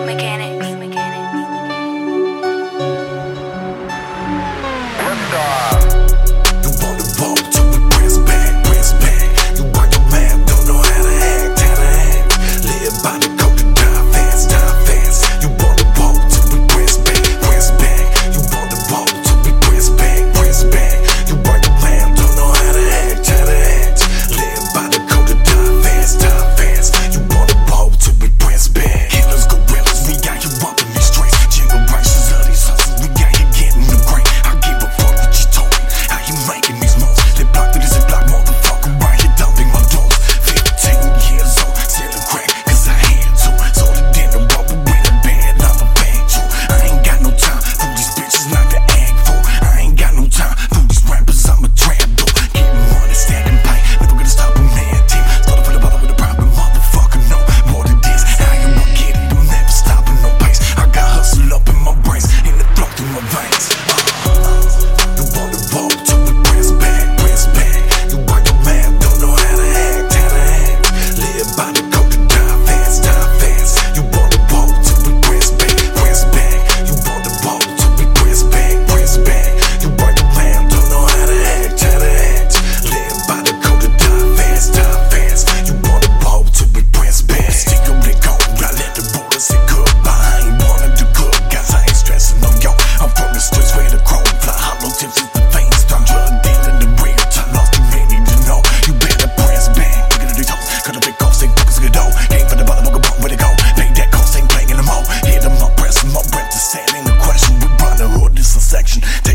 mechanic. Action.